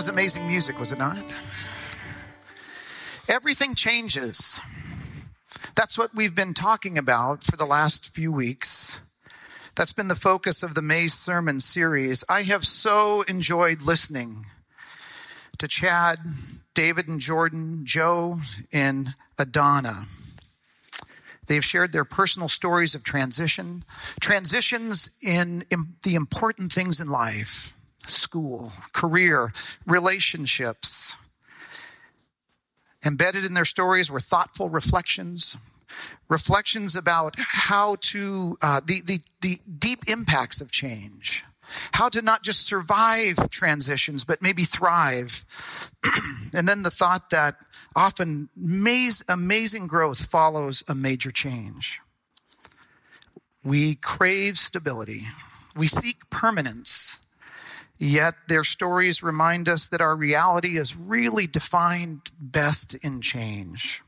Was amazing music, was it not? Everything changes. That's what we've been talking about for the last few weeks. That's been the focus of the May sermon series. I have so enjoyed listening to Chad, David and Jordan, Joe, and Adana. They've shared their personal stories of transition, transitions in, in the important things in life school, career, relationships. Embedded in their stories were thoughtful reflections, reflections about how to, uh, the, the, the deep impacts of change, how to not just survive transitions, but maybe thrive. and then the thought that often maze, amazing growth follows a major change. We crave stability. We seek permanence. Yet their stories remind us that our reality is really defined best in change.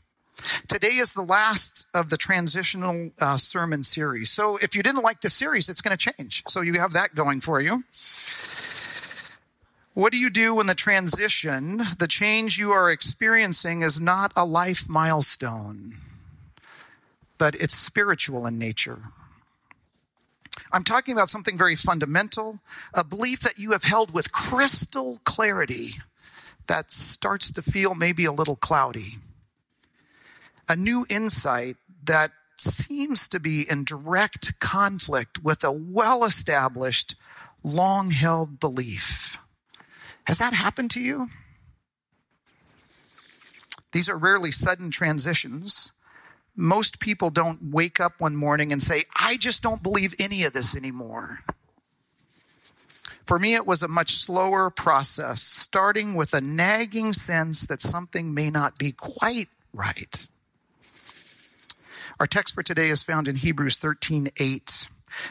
Today is the last of the transitional uh, sermon series. So if you didn't like the series, it's going to change. So you have that going for you. What do you do when the transition, the change you are experiencing, is not a life milestone, but it's spiritual in nature? I'm talking about something very fundamental, a belief that you have held with crystal clarity that starts to feel maybe a little cloudy. A new insight that seems to be in direct conflict with a well established, long held belief. Has that happened to you? These are rarely sudden transitions most people don't wake up one morning and say, I just don't believe any of this anymore. For me, it was a much slower process, starting with a nagging sense that something may not be quite right. Our text for today is found in Hebrews 13 8.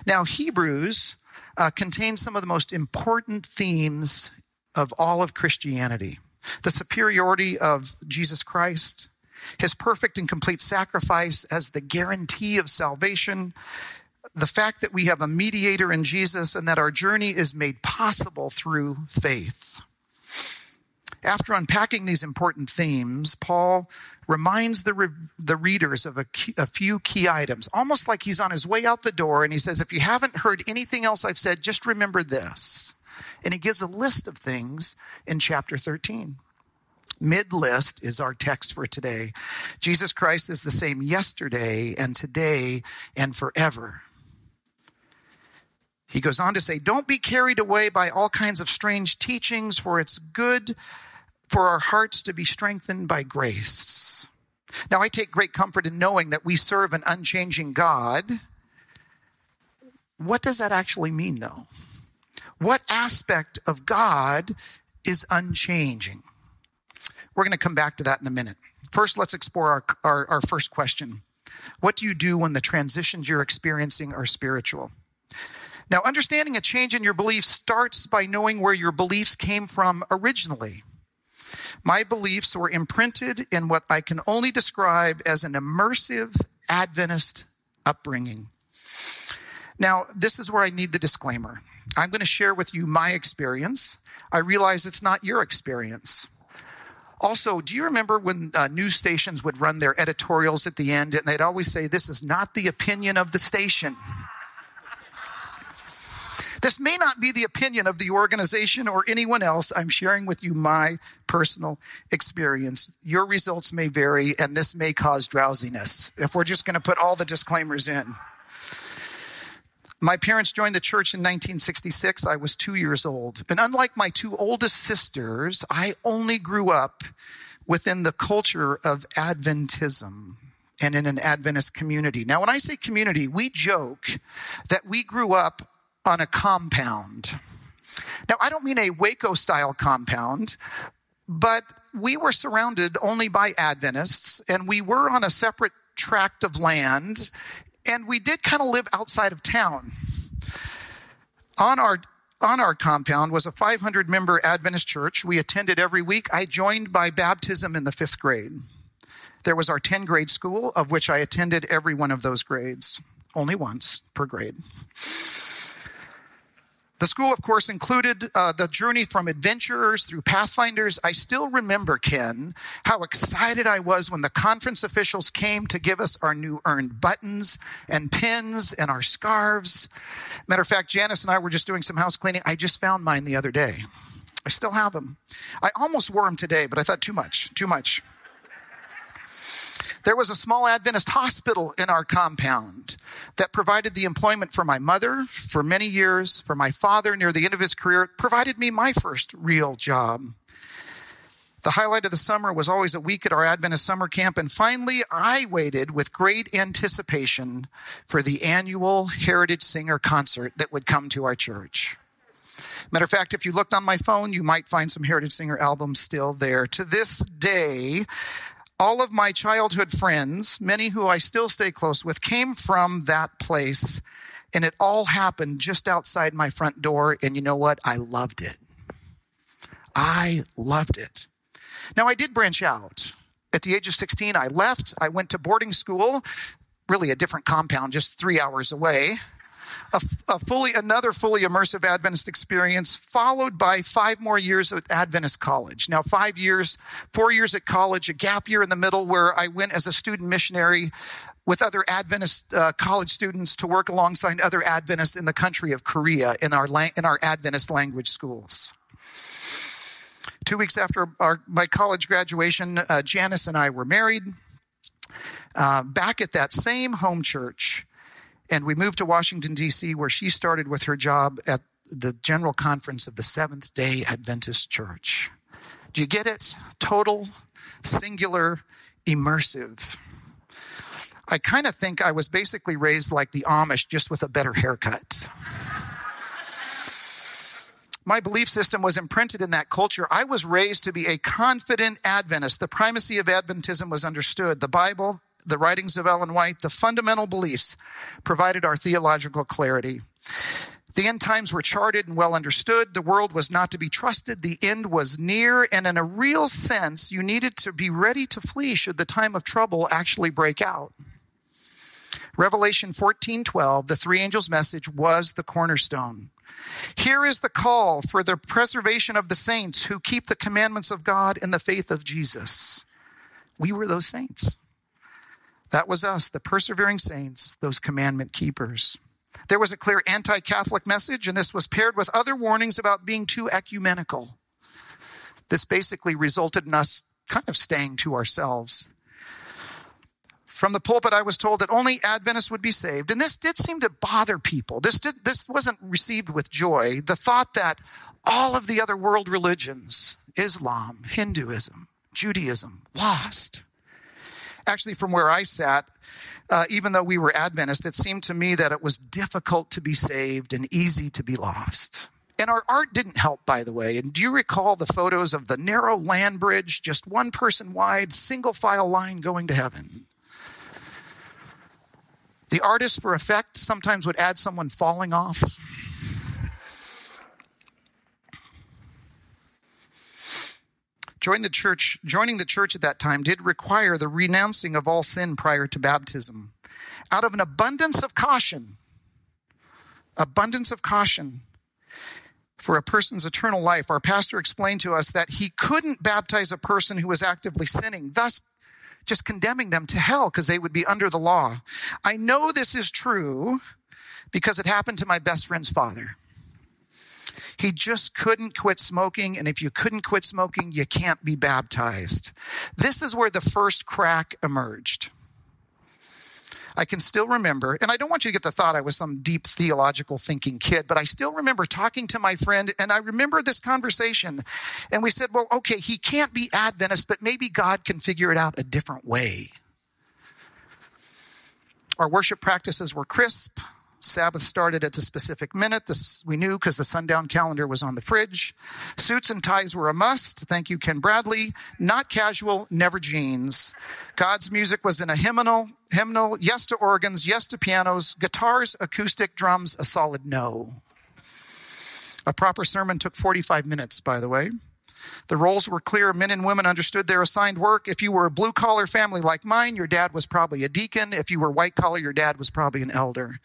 Now, Hebrews uh, contains some of the most important themes of all of Christianity the superiority of Jesus Christ, his perfect and complete sacrifice as the guarantee of salvation, the fact that we have a mediator in Jesus and that our journey is made possible through faith. After unpacking these important themes, Paul reminds the, re- the readers of a, key, a few key items, almost like he's on his way out the door and he says, If you haven't heard anything else I've said, just remember this. And he gives a list of things in chapter 13. Mid list is our text for today. Jesus Christ is the same yesterday and today and forever. He goes on to say, Don't be carried away by all kinds of strange teachings, for it's good for our hearts to be strengthened by grace. Now, I take great comfort in knowing that we serve an unchanging God. What does that actually mean, though? What aspect of God is unchanging? We're going to come back to that in a minute. First, let's explore our, our, our first question What do you do when the transitions you're experiencing are spiritual? Now, understanding a change in your beliefs starts by knowing where your beliefs came from originally. My beliefs were imprinted in what I can only describe as an immersive Adventist upbringing. Now, this is where I need the disclaimer. I'm going to share with you my experience. I realize it's not your experience. Also, do you remember when uh, news stations would run their editorials at the end and they'd always say, This is not the opinion of the station? This may not be the opinion of the organization or anyone else. I'm sharing with you my personal experience. Your results may vary, and this may cause drowsiness if we're just going to put all the disclaimers in. My parents joined the church in 1966. I was two years old. And unlike my two oldest sisters, I only grew up within the culture of Adventism and in an Adventist community. Now, when I say community, we joke that we grew up on a compound. Now, I don't mean a Waco style compound, but we were surrounded only by Adventists, and we were on a separate tract of land, and we did kind of live outside of town. On our on our compound was a 500 member Adventist church. We attended every week. I joined by baptism in the fifth grade. There was our 10 grade school, of which I attended every one of those grades, only once per grade. The school, of course, included uh, the journey from adventurers through pathfinders. I still remember, Ken, how excited I was when the conference officials came to give us our new earned buttons and pins and our scarves. Matter of fact, Janice and I were just doing some house cleaning. I just found mine the other day. I still have them. I almost wore them today, but I thought too much, too much. There was a small Adventist hospital in our compound that provided the employment for my mother for many years, for my father near the end of his career, provided me my first real job. The highlight of the summer was always a week at our Adventist summer camp, and finally I waited with great anticipation for the annual Heritage Singer concert that would come to our church. Matter of fact, if you looked on my phone, you might find some Heritage Singer albums still there. To this day, all of my childhood friends, many who I still stay close with, came from that place. And it all happened just outside my front door. And you know what? I loved it. I loved it. Now, I did branch out. At the age of 16, I left. I went to boarding school, really a different compound, just three hours away a, a fully another fully immersive Adventist experience, followed by five more years at Adventist college. Now, five years, four years at college, a gap year in the middle where I went as a student missionary with other Adventist uh, college students to work alongside other Adventists in the country of Korea in our in our Adventist language schools. Two weeks after our, my college graduation, uh, Janice and I were married. Uh, back at that same home church and we moved to Washington, D.C., where she started with her job at the General Conference of the Seventh day Adventist Church. Do you get it? Total, singular, immersive. I kind of think I was basically raised like the Amish, just with a better haircut. My belief system was imprinted in that culture. I was raised to be a confident Adventist. The primacy of Adventism was understood. The Bible, the writings of Ellen White, the fundamental beliefs provided our theological clarity. The end times were charted and well understood. The world was not to be trusted. The end was near. And in a real sense, you needed to be ready to flee should the time of trouble actually break out. Revelation 14 12, the three angels' message was the cornerstone. Here is the call for the preservation of the saints who keep the commandments of God in the faith of Jesus. We were those saints. That was us, the persevering saints, those commandment keepers. There was a clear anti Catholic message, and this was paired with other warnings about being too ecumenical. This basically resulted in us kind of staying to ourselves. From the pulpit, I was told that only Adventists would be saved. And this did seem to bother people. This, did, this wasn't received with joy. The thought that all of the other world religions, Islam, Hinduism, Judaism, lost actually, from where I sat, uh, even though we were Adventist, it seemed to me that it was difficult to be saved and easy to be lost. And our art didn't help, by the way. And do you recall the photos of the narrow land bridge, just one person wide, single file line going to heaven? The artist, for effect, sometimes would add someone falling off. Join the church, joining the church at that time did require the renouncing of all sin prior to baptism. Out of an abundance of caution, abundance of caution for a person's eternal life, our pastor explained to us that he couldn't baptize a person who was actively sinning, thus just condemning them to hell because they would be under the law. I know this is true because it happened to my best friend's father. He just couldn't quit smoking. And if you couldn't quit smoking, you can't be baptized. This is where the first crack emerged. I can still remember, and I don't want you to get the thought I was some deep theological thinking kid, but I still remember talking to my friend, and I remember this conversation. And we said, well, okay, he can't be Adventist, but maybe God can figure it out a different way. Our worship practices were crisp, Sabbath started at the specific minute. This we knew because the sundown calendar was on the fridge. Suits and ties were a must. Thank you, Ken Bradley. Not casual, never jeans. God's music was in a hymnal. Hymnal. Yes to organs. Yes to pianos. Guitars, acoustic, drums. A solid no. A proper sermon took 45 minutes, by the way. The roles were clear. Men and women understood their assigned work. If you were a blue collar family like mine, your dad was probably a deacon. If you were white collar, your dad was probably an elder.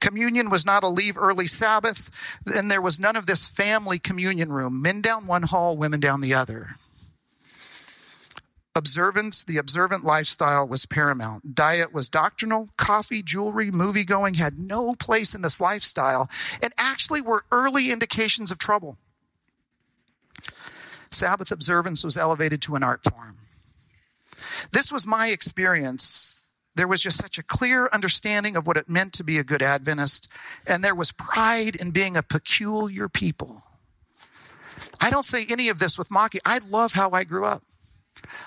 Communion was not a leave early Sabbath, and there was none of this family communion room. Men down one hall, women down the other. Observance, the observant lifestyle was paramount. Diet was doctrinal. Coffee, jewelry, movie going had no place in this lifestyle and actually were early indications of trouble. Sabbath observance was elevated to an art form. This was my experience. There was just such a clear understanding of what it meant to be a good Adventist, and there was pride in being a peculiar people. I don't say any of this with mocking. I love how I grew up.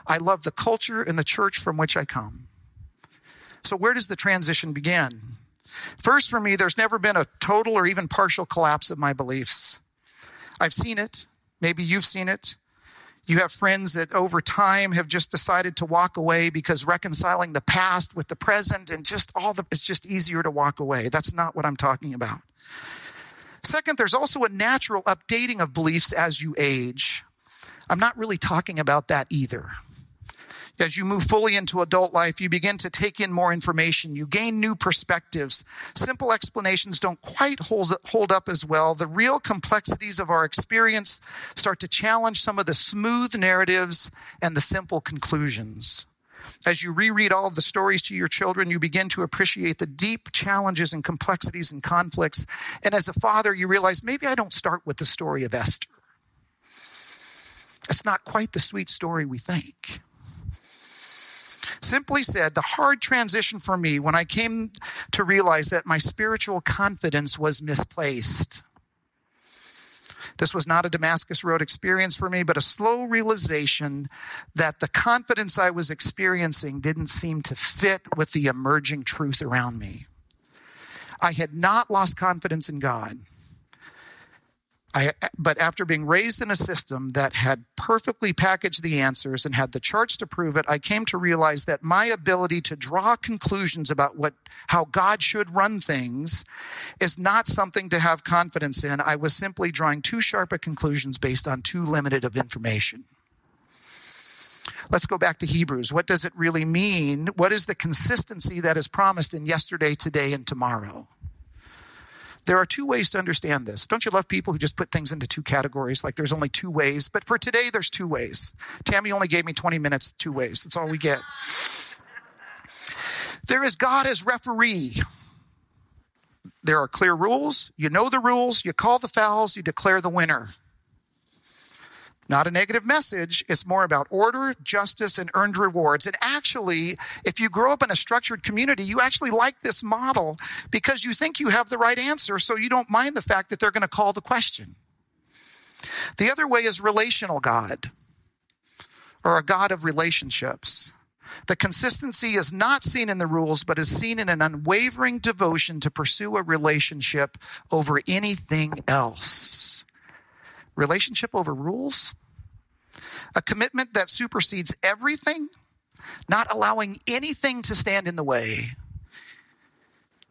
I love the culture and the church from which I come. So, where does the transition begin? First, for me, there's never been a total or even partial collapse of my beliefs. I've seen it. Maybe you've seen it. You have friends that over time have just decided to walk away because reconciling the past with the present and just all the, it's just easier to walk away. That's not what I'm talking about. Second, there's also a natural updating of beliefs as you age. I'm not really talking about that either. As you move fully into adult life, you begin to take in more information. You gain new perspectives. Simple explanations don't quite hold, up as well. The real complexities of our experience start to challenge some of the smooth narratives and the simple conclusions. As you reread all of the stories to your children, you begin to appreciate the deep challenges and complexities and conflicts. And as a father, you realize maybe I don't start with the story of Esther. It's not quite the sweet story we think. Simply said, the hard transition for me when I came to realize that my spiritual confidence was misplaced. This was not a Damascus Road experience for me, but a slow realization that the confidence I was experiencing didn't seem to fit with the emerging truth around me. I had not lost confidence in God. I, but after being raised in a system that had perfectly packaged the answers and had the charts to prove it, I came to realize that my ability to draw conclusions about what how God should run things is not something to have confidence in. I was simply drawing too sharp a conclusions based on too limited of information. Let's go back to Hebrews. What does it really mean? What is the consistency that is promised in yesterday, today, and tomorrow? There are two ways to understand this. Don't you love people who just put things into two categories? Like there's only two ways. But for today, there's two ways. Tammy only gave me 20 minutes, two ways. That's all we get. There is God as referee. There are clear rules. You know the rules. You call the fouls. You declare the winner not a negative message. It's more about order, justice, and earned rewards. And actually, if you grow up in a structured community, you actually like this model because you think you have the right answer, so you don't mind the fact that they're going to call the question. The other way is relational God or a God of relationships. The consistency is not seen in the rules, but is seen in an unwavering devotion to pursue a relationship over anything else relationship over rules, a commitment that supersedes everything, not allowing anything to stand in the way,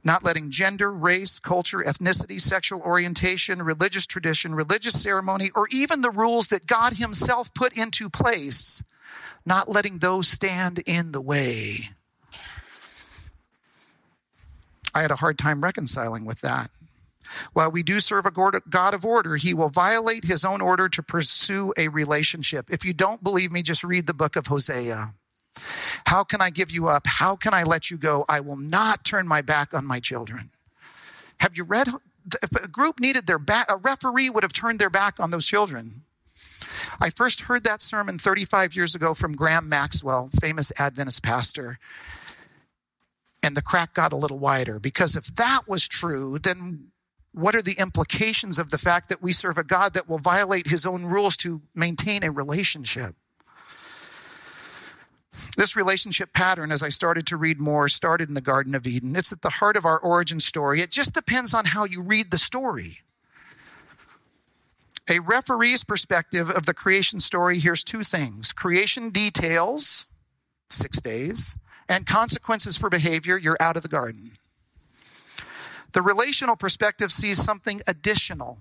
not letting gender, race, culture, ethnicity, sexual orientation, religious tradition, religious ceremony, or even the rules that God Himself put into place, not letting those stand in the way. I had a hard time reconciling with that. While we do serve a God of order, he will violate his own order to pursue a relationship. If you don't believe me, just read the book of Hosea. How can I give you up? How can I let you go? I will not turn my back on my children. Have you read? If a group needed their back, a referee would have turned their back on those children. I first heard that sermon 35 years ago from Graham Maxwell, famous Adventist pastor. And the crack got a little wider because if that was true, then what are the implications of the fact that we serve a God that will violate his own rules to maintain a relationship? This relationship pattern, as I started to read more, started in the Garden of Eden. It's at the heart of our origin story. It just depends on how you read the story. A referee's perspective of the creation story here's two things creation details, six days, and consequences for behavior, you're out of the garden. The relational perspective sees something additional.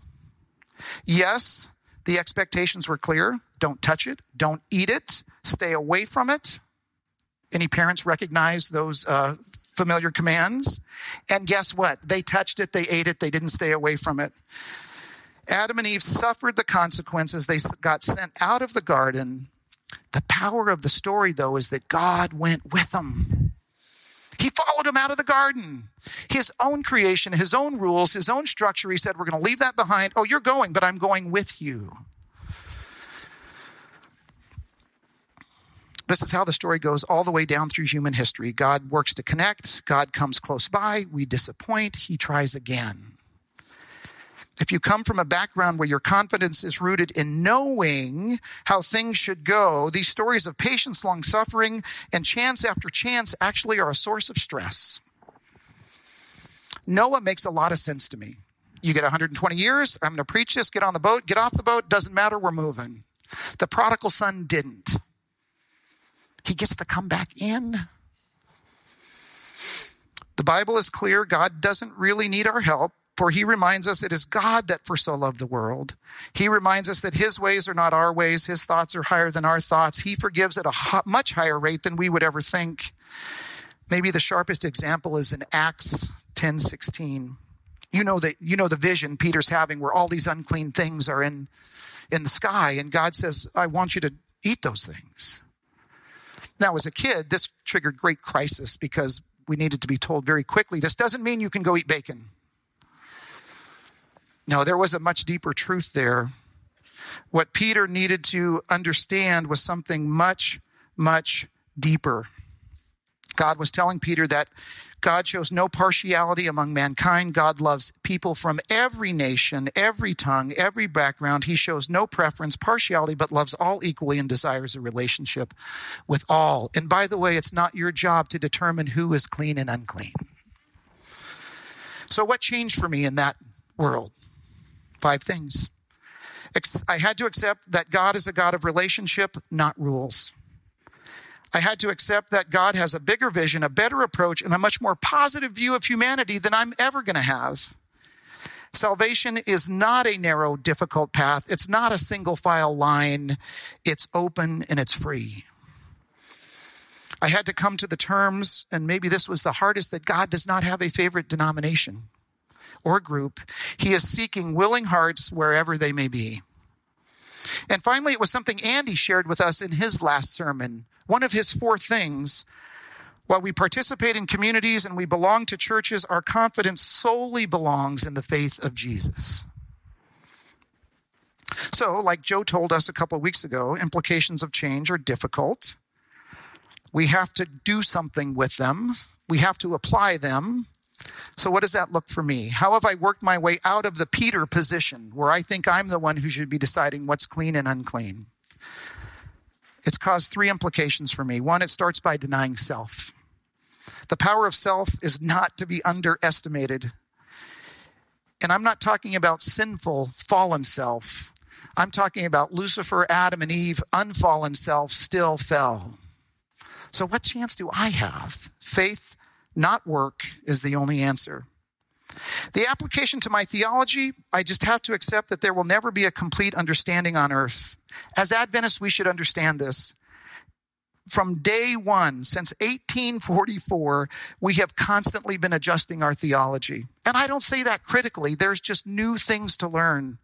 Yes, the expectations were clear don't touch it, don't eat it, stay away from it. Any parents recognize those uh, familiar commands? And guess what? They touched it, they ate it, they didn't stay away from it. Adam and Eve suffered the consequences. They got sent out of the garden. The power of the story, though, is that God went with them. He followed him out of the garden. His own creation, his own rules, his own structure. He said, We're going to leave that behind. Oh, you're going, but I'm going with you. This is how the story goes all the way down through human history. God works to connect, God comes close by, we disappoint, he tries again. If you come from a background where your confidence is rooted in knowing how things should go, these stories of patience, long suffering, and chance after chance actually are a source of stress. Noah makes a lot of sense to me. You get 120 years, I'm going to preach this, get on the boat, get off the boat, doesn't matter, we're moving. The prodigal son didn't he gets to come back in. The Bible is clear God doesn't really need our help, for he reminds us it is God that for so loved the world. He reminds us that his ways are not our ways, his thoughts are higher than our thoughts. He forgives at a much higher rate than we would ever think. Maybe the sharpest example is in Acts 10:16. You know that you know the vision Peter's having where all these unclean things are in in the sky and God says, "I want you to eat those things." Now, as a kid, this triggered great crisis because we needed to be told very quickly this doesn't mean you can go eat bacon. No, there was a much deeper truth there. What Peter needed to understand was something much, much deeper. God was telling Peter that God shows no partiality among mankind. God loves people from every nation, every tongue, every background. He shows no preference, partiality, but loves all equally and desires a relationship with all. And by the way, it's not your job to determine who is clean and unclean. So, what changed for me in that world? Five things. I had to accept that God is a God of relationship, not rules. I had to accept that God has a bigger vision, a better approach, and a much more positive view of humanity than I'm ever going to have. Salvation is not a narrow, difficult path. It's not a single file line. It's open and it's free. I had to come to the terms, and maybe this was the hardest, that God does not have a favorite denomination or group. He is seeking willing hearts wherever they may be. And finally, it was something Andy shared with us in his last sermon. One of his four things while we participate in communities and we belong to churches, our confidence solely belongs in the faith of Jesus. So, like Joe told us a couple of weeks ago, implications of change are difficult. We have to do something with them, we have to apply them. So, what does that look for me? How have I worked my way out of the Peter position where I think I'm the one who should be deciding what's clean and unclean? It's caused three implications for me. One, it starts by denying self. The power of self is not to be underestimated. And I'm not talking about sinful, fallen self. I'm talking about Lucifer, Adam, and Eve, unfallen self, still fell. So, what chance do I have? Faith not work, is the only answer. The application to my theology, I just have to accept that there will never be a complete understanding on earth. As Adventists, we should understand this. From day one, since 1844, we have constantly been adjusting our theology. And I don't say that critically, there's just new things to learn.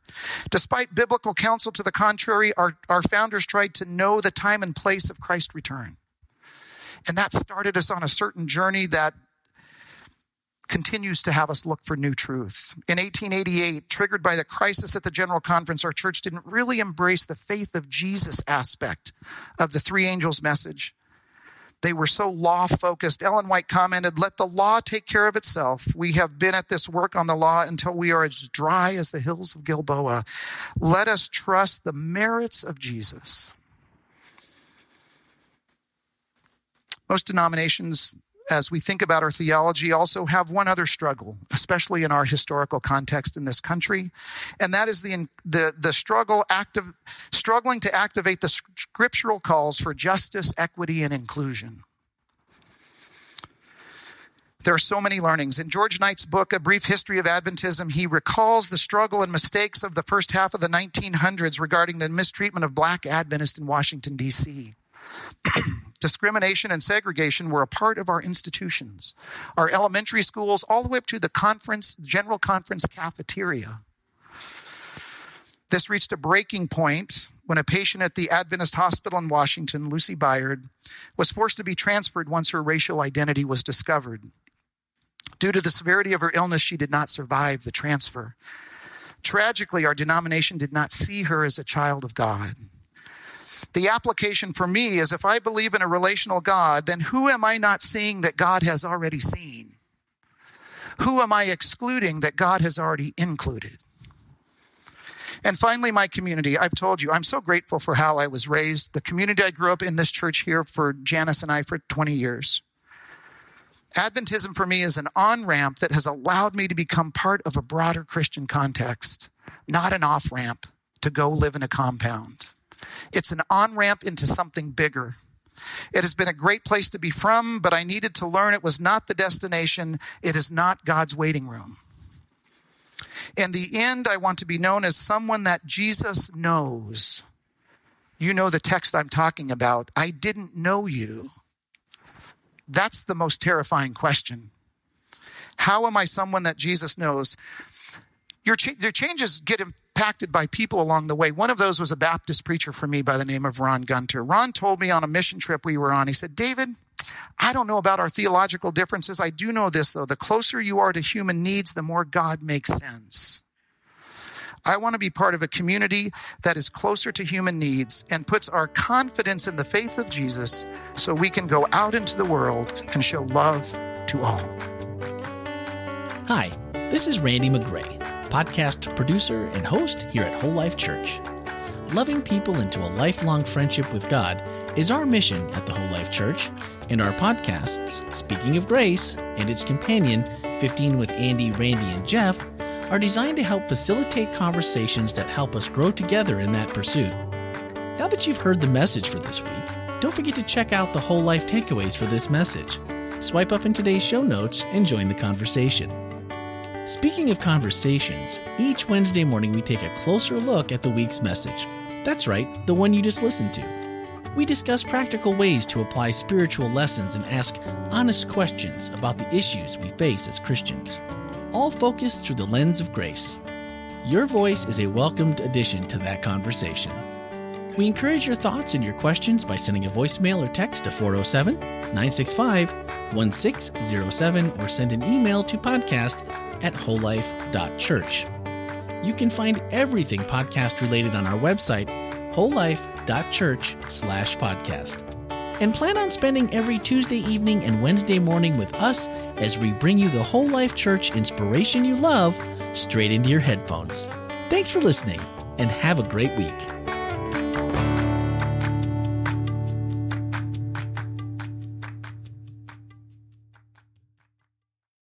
Despite biblical counsel to the contrary, our, our founders tried to know the time and place of Christ's return. And that started us on a certain journey that continues to have us look for new truth. In 1888, triggered by the crisis at the General Conference, our church didn't really embrace the faith of Jesus aspect of the three angels message. They were so law focused. Ellen White commented, Let the law take care of itself. We have been at this work on the law until we are as dry as the hills of Gilboa. Let us trust the merits of Jesus. Most denominations, as we think about our theology, also have one other struggle, especially in our historical context in this country, and that is the the, the struggle active, struggling to activate the scriptural calls for justice, equity, and inclusion. There are so many learnings. In George Knight's book, A Brief History of Adventism, he recalls the struggle and mistakes of the first half of the 1900s regarding the mistreatment of black Adventists in Washington, D.C. Discrimination and segregation were a part of our institutions, our elementary schools, all the way up to the conference, general conference cafeteria. This reached a breaking point when a patient at the Adventist hospital in Washington, Lucy Byard, was forced to be transferred once her racial identity was discovered. Due to the severity of her illness, she did not survive the transfer. Tragically, our denomination did not see her as a child of God. The application for me is if I believe in a relational God, then who am I not seeing that God has already seen? Who am I excluding that God has already included? And finally, my community. I've told you, I'm so grateful for how I was raised. The community I grew up in this church here for Janice and I for 20 years. Adventism for me is an on ramp that has allowed me to become part of a broader Christian context, not an off ramp to go live in a compound. It's an on ramp into something bigger. It has been a great place to be from, but I needed to learn it was not the destination. It is not God's waiting room. In the end, I want to be known as someone that Jesus knows. You know the text I'm talking about. I didn't know you. That's the most terrifying question. How am I someone that Jesus knows? Your, your changes get impacted by people along the way. One of those was a Baptist preacher for me by the name of Ron Gunter. Ron told me on a mission trip we were on, he said, David, I don't know about our theological differences. I do know this, though. The closer you are to human needs, the more God makes sense. I want to be part of a community that is closer to human needs and puts our confidence in the faith of Jesus so we can go out into the world and show love to all. Hi, this is Randy McGray, podcast producer and host here at Whole Life Church. Loving people into a lifelong friendship with God is our mission at the Whole Life Church, and our podcasts, Speaking of Grace and its companion, 15 with Andy, Randy, and Jeff, are designed to help facilitate conversations that help us grow together in that pursuit. Now that you've heard the message for this week, don't forget to check out the whole life takeaways for this message. Swipe up in today's show notes and join the conversation. Speaking of conversations, each Wednesday morning we take a closer look at the week's message. That's right, the one you just listened to. We discuss practical ways to apply spiritual lessons and ask honest questions about the issues we face as Christians all focused through the lens of grace. Your voice is a welcomed addition to that conversation. We encourage your thoughts and your questions by sending a voicemail or text to 407 965 1607 or send an email to podcast at wholelife.church. You can find everything podcast related on our website, wholelife.church slash podcast and plan on spending every Tuesday evening and Wednesday morning with us as we bring you the whole life church inspiration you love straight into your headphones. Thanks for listening and have a great week.